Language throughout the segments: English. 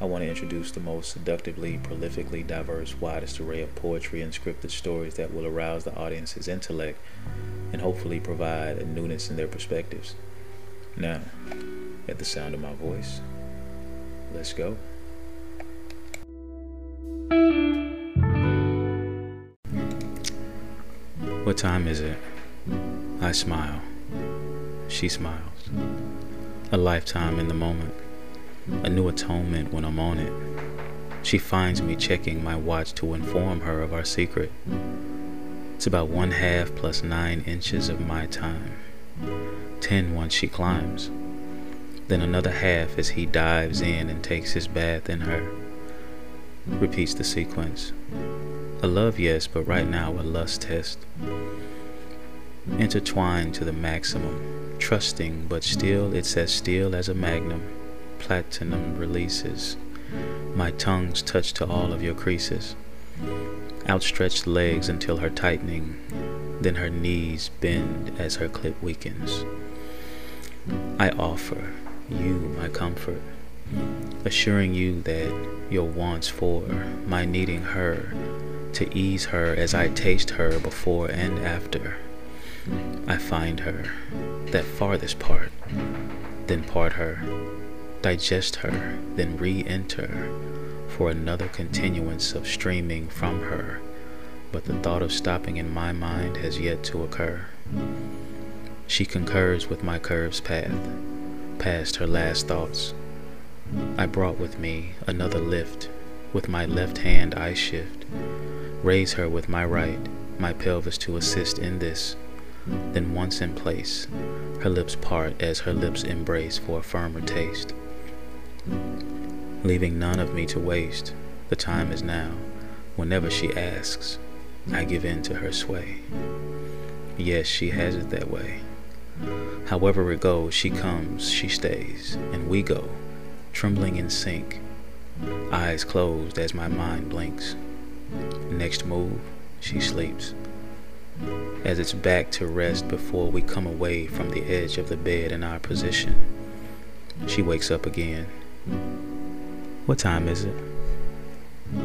I want to introduce the most seductively, prolifically diverse, widest array of poetry and scripted stories that will arouse the audience's intellect and hopefully provide a newness in their perspectives. Now, at the sound of my voice, let's go. What time is it? I smile. She smiles. A lifetime in the moment a new atonement when I'm on it. She finds me checking my watch to inform her of our secret. It's about one half plus nine inches of my time. Ten once she climbs. Then another half as he dives in and takes his bath in her. Repeats the sequence. A love, yes, but right now a lust test. Intertwined to the maximum, trusting, but still it's as still as a magnum platinum releases. My tongues touch to all of your creases. Outstretched legs until her tightening, then her knees bend as her clip weakens. I offer you my comfort, assuring you that your wants for my needing her to ease her as I taste her before and after. I find her, that farthest part, then part her digest her, then re enter for another continuance of streaming from her, but the thought of stopping in my mind has yet to occur. She concurs with my curve's path, past her last thoughts. I brought with me another lift. With my left hand I shift, raise her with my right, my pelvis to assist in this. Then once in place, her lips part as her lips embrace for a firmer taste leaving none of me to waste. The time is now. Whenever she asks, I give in to her sway. Yes, she has it that way. However it goes, she comes, she stays, and we go, trembling in sync, eyes closed as my mind blinks. Next move, she sleeps. As it's back to rest before we come away from the edge of the bed in our position, she wakes up again what time is it?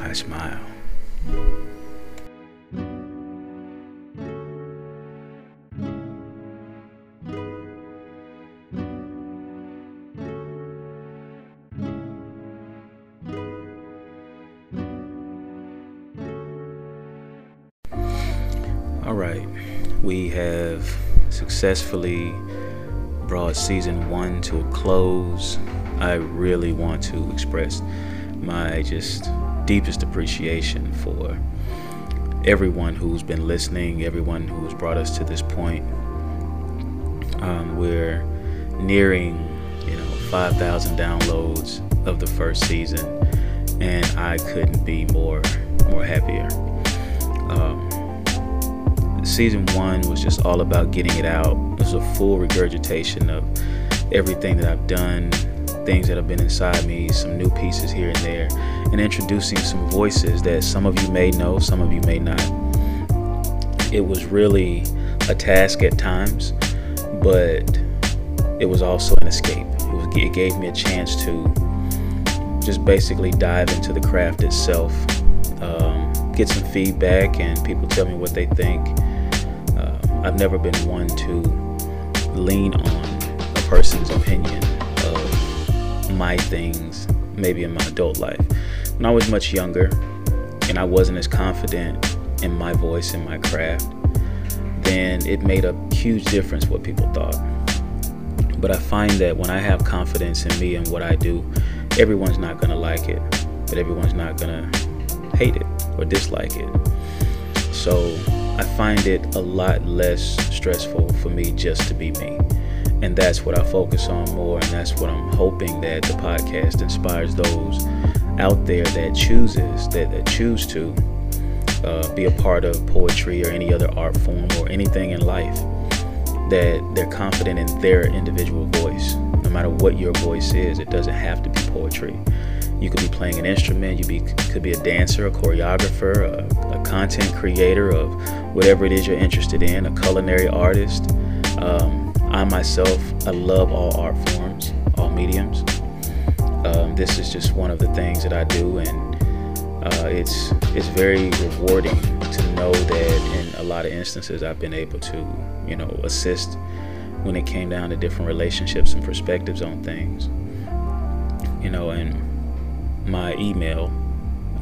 I smile. All right, we have successfully brought season one to a close. I really want to express my just deepest appreciation for everyone who's been listening, everyone who's brought us to this point. Um, we're nearing, you know, 5,000 downloads of the first season, and I couldn't be more more happier. Um, season one was just all about getting it out. It was a full regurgitation of everything that I've done, things that have been inside me, some new pieces here and there, and introducing some voices that some of you may know, some of you may not. It was really a task at times, but it was also an escape. It, was, it gave me a chance to just basically dive into the craft itself, um, get some feedback, and people tell me what they think. Uh, I've never been one to lean on a person's opinion my things maybe in my adult life. When I was much younger and I wasn't as confident in my voice and my craft, then it made a huge difference what people thought. But I find that when I have confidence in me and what I do, everyone's not going to like it, but everyone's not going to hate it or dislike it. So I find it a lot less stressful for me just to be me and that's what I focus on more, and that's what I'm hoping that the podcast inspires those out there that chooses that, that choose to uh, be a part of poetry or any other art form or anything in life that they're confident in their individual voice. No matter what your voice is it doesn't have to be poetry. You could be playing an instrument you be, could be a dancer a choreographer a, a content creator of whatever it is you're interested in a culinary artist um, i myself i love all art forms all mediums. Um, this is just one of the things that i do and uh, it's it's very rewarding to know that in a lot of instances I've been able to you know assist when it came down to different relationships and perspectives on things. You know and my email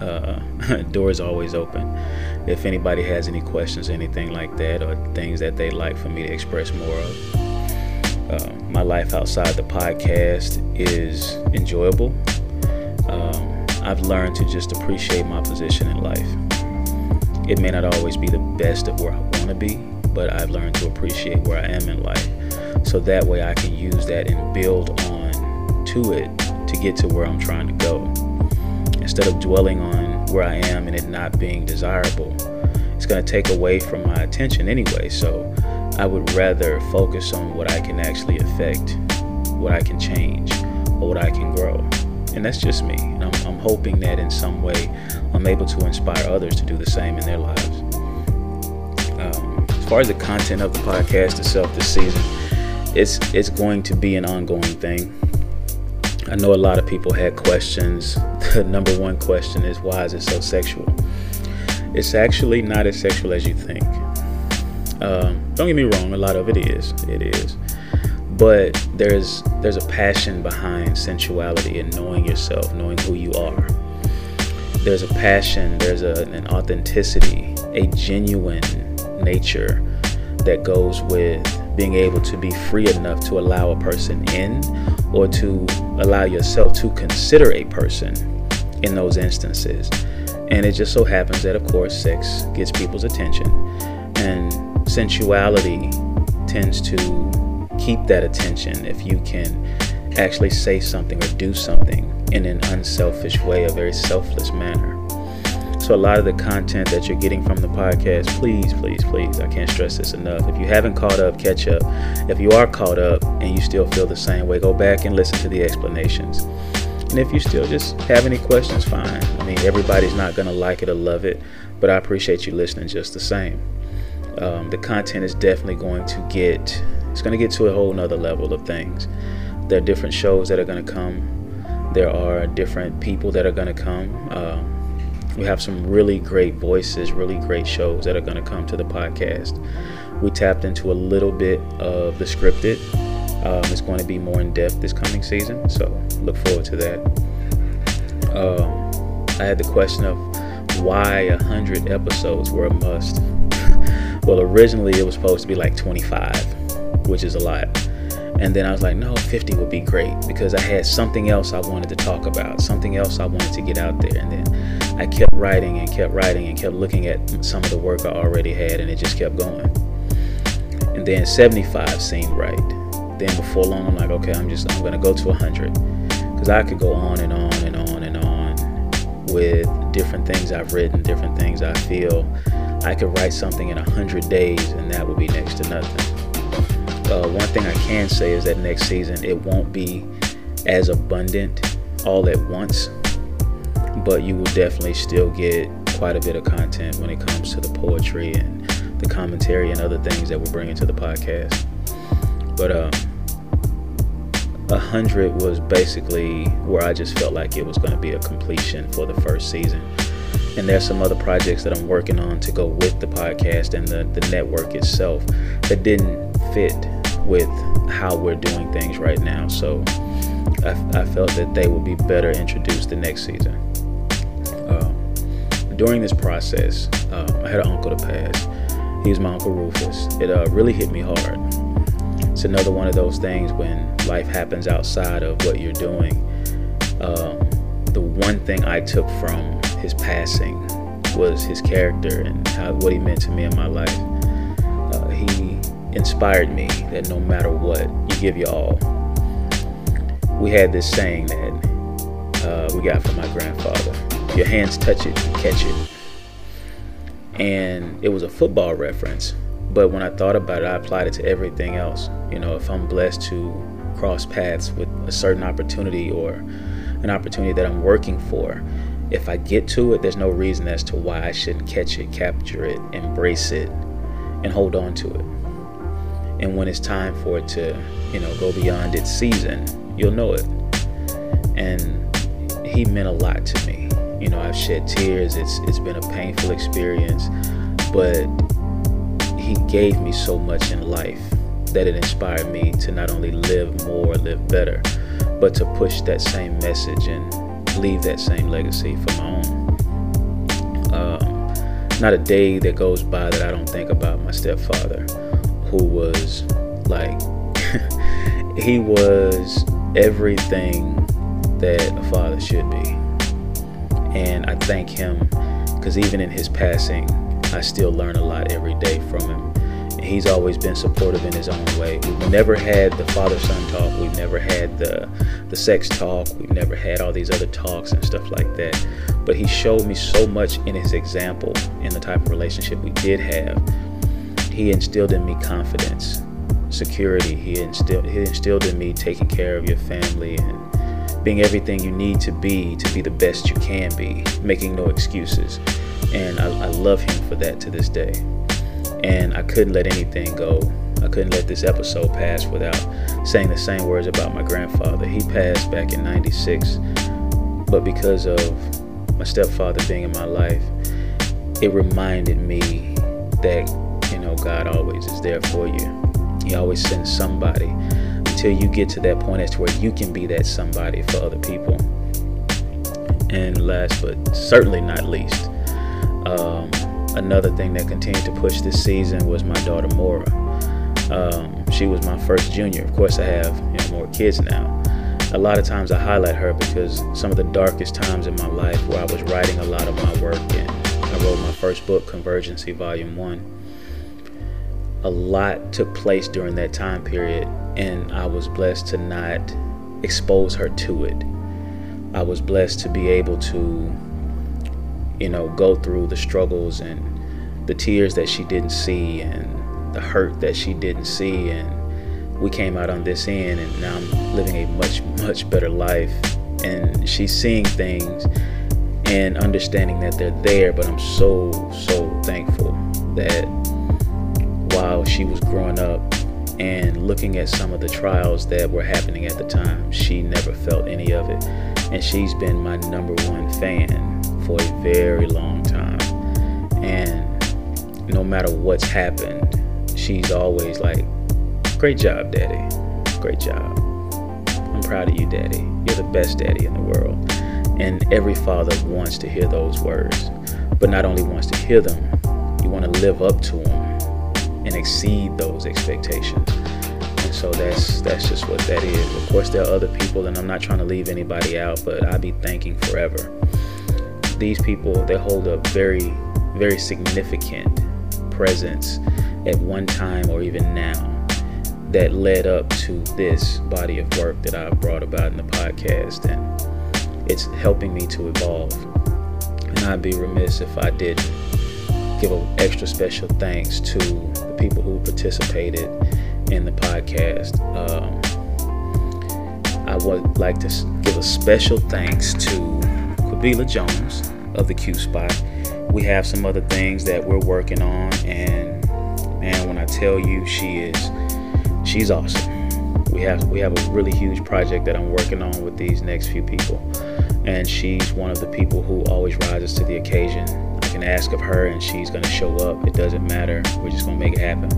uh, door is always open. If anybody has any questions anything like that or things that they'd like for me to express more of uh, my life outside the podcast is enjoyable um, I've learned to just appreciate my position in life. It may not always be the best of where I want to be, but I've learned to appreciate where I am in life. So that way I can use that and build on to it to get to where I'm trying to go. Instead of dwelling on where I am and it not being desirable, it's going to take away from my attention anyway. So I would rather focus on what I can actually affect, what I can change, or what I can grow and that's just me. I'm, I'm hoping that in some way I'm able to inspire others to do the same in their lives. Um, as far as the content of the podcast itself this season, it's it's going to be an ongoing thing. I know a lot of people had questions. The number one question is why is it so sexual? It's actually not as sexual as you think. Um, don't get me wrong, a lot of it is. It is. But there's there's a passion behind sensuality and knowing yourself knowing who you are. There's a passion there's a, an authenticity a genuine nature that goes with being able to be free enough to allow a person in or to allow yourself to consider a person in those instances. And it just so happens that of course sex gets people's attention. And sensuality tends to keep that attention if you can actually say something or do something in an unselfish way, a very selfless manner. So, a lot of the content that you're getting from the podcast, please, please, please, I can't stress this enough. If you haven't caught up, catch up. If you are caught up and you still feel the same way, go back and listen to the explanations. And if you still just have any questions, fine. I mean, everybody's not going to like it or love it, but I appreciate you listening just the same. Um, the content is definitely going to get it's going to get to a whole nother level of things. There are different shows that are going to come. There are different people that are going to come. Uh, we have some really great voices, really great shows that are going to come to the podcast. We tapped into a little bit of the scripted. Um, it's going to be more in depth this coming season, so look forward to that. Um, I had the question of why hundred episodes were a must. Well, originally it was supposed to be like 25 which is a lot. And then I was like, no, 50 would be great because I had something else I wanted to talk about, something else I wanted to get out there. And then I kept writing and kept writing and kept looking at some of the work I already had, and it just kept going. And then 75 seemed right. Then before long, I'm like, okay, I'm just, I'm gonna go to 100 because I could go on and on and on and on with different things I've written, different things I feel. I could write something in 100 days, and that would be next to nothing. Uh, one thing I can say is that next season it won't be as abundant all at once, but you will definitely still get quite a bit of content when it comes to the poetry and the commentary and other things that we're bringing to the podcast. But um, a hundred was basically where I just felt like it was going to be a completion for the first season. And there's some other projects that I'm working on to go with the podcast and the, the network itself that didn't fit with how we're doing things right now. So I, I felt that they would be better introduced the next season. Um, during this process, um, I had an uncle to pass. He was my uncle Rufus. It uh, really hit me hard. It's another one of those things when life happens outside of what you're doing. Um, the one thing I took from his passing was his character and how, what he meant to me in my life. Uh, he inspired me that no matter what, you give your all. We had this saying that uh, we got from my grandfather. Your hands touch it, you catch it. And it was a football reference, but when I thought about it, I applied it to everything else. You know, if I'm blessed to cross paths with a certain opportunity or an opportunity that I'm working for, if I get to it, there's no reason as to why I shouldn't catch it, capture it, embrace it, and hold on to it. And when it's time for it to, you know, go beyond its season, you'll know it. And he meant a lot to me. You know, I've shed tears. It's it's been a painful experience, but he gave me so much in life that it inspired me to not only live more, live better, but to push that same message and leave that same legacy for my own. Um, not a day that goes by that I don't think about my stepfather, who was like, he was everything that a father should be. And I thank him because even in his passing, I still learn a lot every day from him. He's always been supportive in his own way. We've never had the father son talk. We've never had the, the sex talk. We've never had all these other talks and stuff like that. But he showed me so much in his example in the type of relationship we did have. He instilled in me confidence, security. He instilled, he instilled in me taking care of your family and being everything you need to be to be the best you can be, making no excuses and I, I love him for that to this day. And I couldn't let anything go. I couldn't let this episode pass without saying the same words about my grandfather. He passed back in 96, but because of my stepfather being in my life, it reminded me that, you know, God always is there for you. He always sends somebody until you get to that point as to where you can be that somebody for other people. And last but certainly not least, um, another thing that continued to push this season was my daughter Mora. Um, she was my first junior. Of course, I have you know, more kids now. A lot of times I highlight her because some of the darkest times in my life where I was writing a lot of my work and I wrote my first book, Convergency Volume 1. A lot took place during that time period, and I was blessed to not expose her to it. I was blessed to be able to you know, go through the struggles and the tears that she didn't see and the hurt that she didn't see. And we came out on this end, and now I'm living a much, much better life. And she's seeing things and understanding that they're there. But I'm so, so thankful that while she was growing up and looking at some of the trials that were happening at the time, she never felt any of it. And she's been my number one fan for a very long time. And no matter what's happened, she's always like, Great job, Daddy. Great job. I'm proud of you, Daddy. You're the best daddy in the world. And every father wants to hear those words, but not only wants to hear them, you want to live up to them and exceed those expectations. So that's that's just what that is. Of course, there are other people, and I'm not trying to leave anybody out, but I'd be thanking forever these people they hold a very very significant presence at one time or even now that led up to this body of work that I've brought about in the podcast and it's helping me to evolve and I'd be remiss if I didn't give an extra special thanks to the people who participated in the podcast um, I would like to give a special thanks to Quabila Jones of the Q Spot. We have some other things that we're working on, and man, when I tell you, she is, she's awesome. We have we have a really huge project that I'm working on with these next few people, and she's one of the people who always rises to the occasion. I can ask of her, and she's gonna show up. It doesn't matter. We're just gonna make it happen.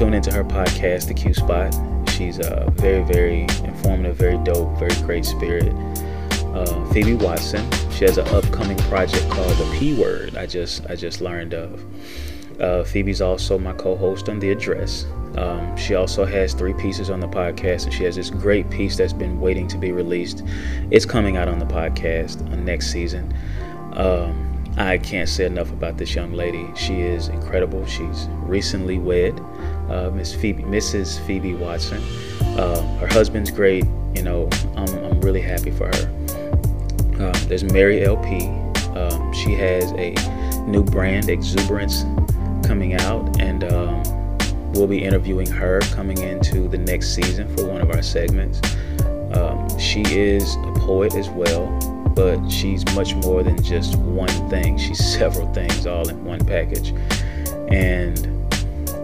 Uh, tune into her podcast, The Q Spot. She's a very, very informative, very dope, very great spirit uh, Phoebe Watson. She has an upcoming project called The P Word. I just I just learned of. Uh, Phoebe's also my co-host on The Address. Um, she also has three pieces on the podcast, and she has this great piece that's been waiting to be released. It's coming out on the podcast on next season. Um, I can't say enough about this young lady. She is incredible. She's recently wed, uh, Miss Phoebe, Mrs. Phoebe Watson. Uh, her husband's great you know, I'm, I'm really happy for her. Um, there's Mary LP. Um, she has a new brand, Exuberance, coming out, and um, we'll be interviewing her coming into the next season for one of our segments. Um, she is a poet as well, but she's much more than just one thing. She's several things all in one package. And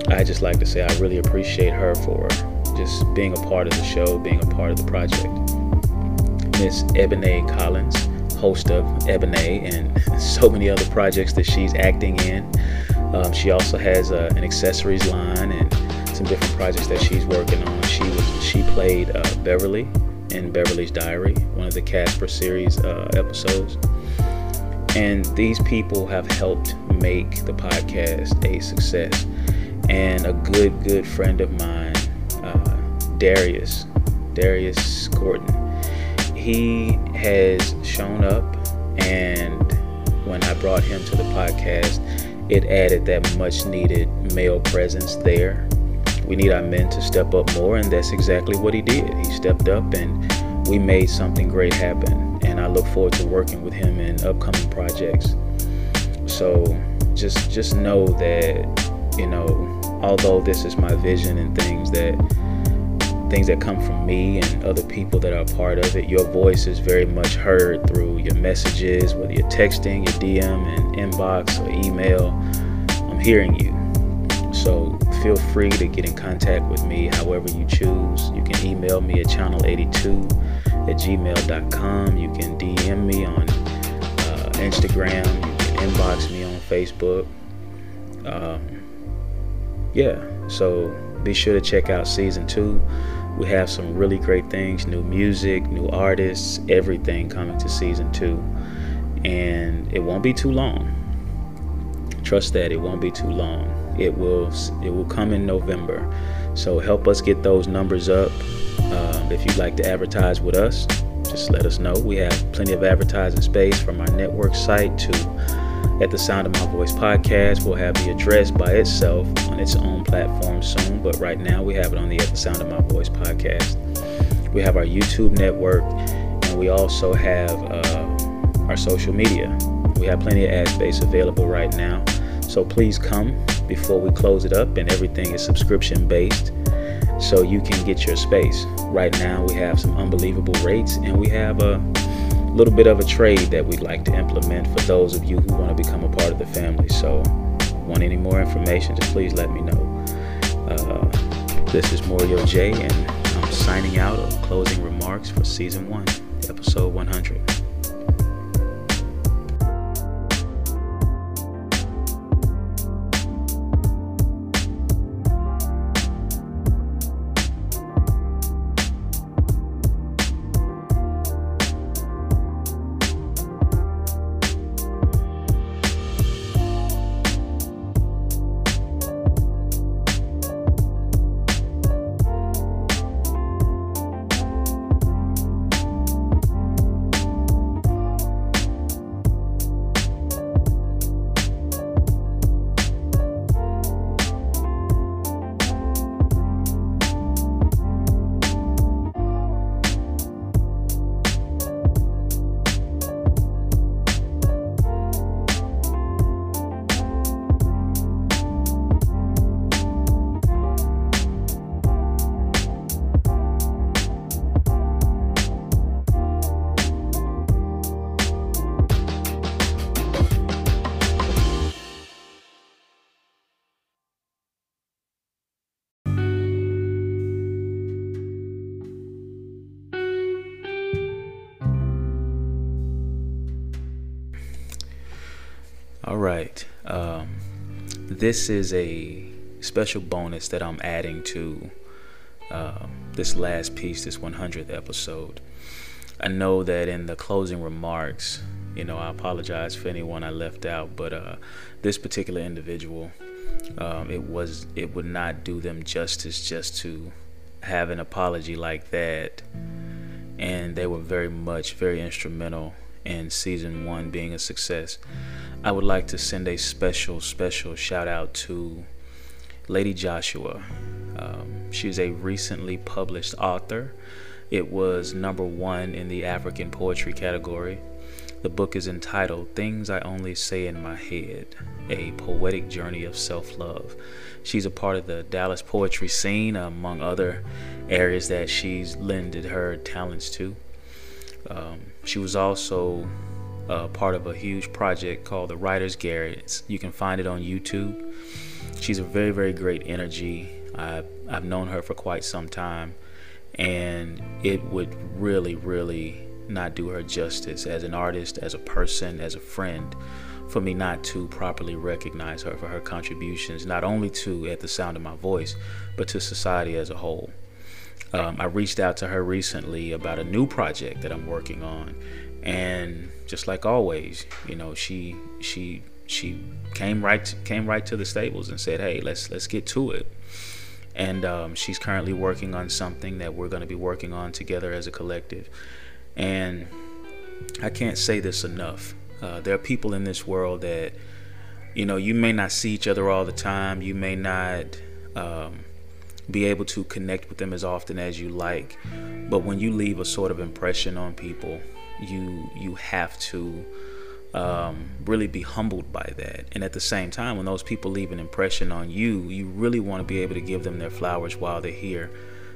I just like to say I really appreciate her for just being a part of the show, being a part of the project. Miss Ebony Collins, host of Ebony and so many other projects that she's acting in. Um, she also has uh, an accessories line and some different projects that she's working on. She was she played uh, Beverly in Beverly's Diary, one of the Casper series uh, episodes. And these people have helped make the podcast a success. And a good, good friend of mine, uh, Darius, Darius Gordon, he has shown up. And when I brought him to the podcast, it added that much needed male presence there we need our men to step up more, and that's exactly what he did. He stepped up, and we made something great happen. And I look forward to working with him in upcoming projects. So just just know that you know, although this is my vision and things that things that come from me and other people that are part of it, your voice is very much heard through your messages, whether you're texting, your DM and inbox or email. I'm hearing you. Feel free to get in contact with me however you choose. You can email me at channel82 at gmail.com. You can DM me on uh, Instagram. You can inbox me on Facebook. Um, yeah, so be sure to check out season two. We have some really great things new music, new artists, everything coming to season two. And it won't be too long. Trust that it won't be too long it will it will come in November. So help us get those numbers up. Uh, if you'd like to advertise with us, just let us know. We have plenty of advertising space from our network site to at the Sound of My Voice podcast. We'll have the address by itself on its own platform soon, but right now we have it on the At the Sound of My Voice podcast. We have our YouTube network, and we also have uh, our social media. We have plenty of ad space available right now. So please come before we close it up, and everything is subscription based. So you can get your space. Right now, we have some unbelievable rates, and we have a little bit of a trade that we'd like to implement for those of you who want to become a part of the family. So, want any more information, just please let me know. Uh, this is Morio J, and I'm signing out of closing remarks for season one, episode 100. All right. Um, this is a special bonus that I'm adding to uh, this last piece, this 100th episode. I know that in the closing remarks, you know, I apologize for anyone I left out, but uh, this particular individual, um, it was it would not do them justice just to have an apology like that, and they were very much very instrumental in season one being a success. I would like to send a special, special shout out to Lady Joshua. Um, she's a recently published author. It was number one in the African poetry category. The book is entitled Things I Only Say in My Head A Poetic Journey of Self Love. She's a part of the Dallas poetry scene, among other areas that she's lended her talents to. Um, she was also uh, part of a huge project called the Writers Garret. You can find it on YouTube. She's a very, very great energy. I've, I've known her for quite some time, and it would really, really not do her justice as an artist, as a person, as a friend, for me not to properly recognize her for her contributions, not only to At the Sound of My Voice, but to society as a whole. Um, I reached out to her recently about a new project that I'm working on, and just like always, you know, she she she came right to, came right to the stables and said, "Hey, let's let's get to it." And um, she's currently working on something that we're going to be working on together as a collective. And I can't say this enough. Uh, there are people in this world that, you know, you may not see each other all the time. You may not um, be able to connect with them as often as you like. But when you leave a sort of impression on people, you you have to um, really be humbled by that. And at the same time, when those people leave an impression on you, you really want to be able to give them their flowers while they're here,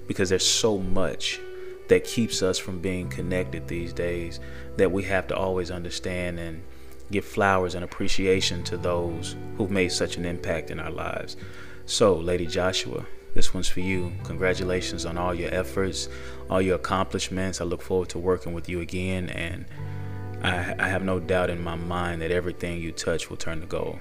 because there's so much that keeps us from being connected these days that we have to always understand and give flowers and appreciation to those who've made such an impact in our lives. So, Lady Joshua, this one's for you. Congratulations on all your efforts, all your accomplishments. I look forward to working with you again, and I, I have no doubt in my mind that everything you touch will turn to gold.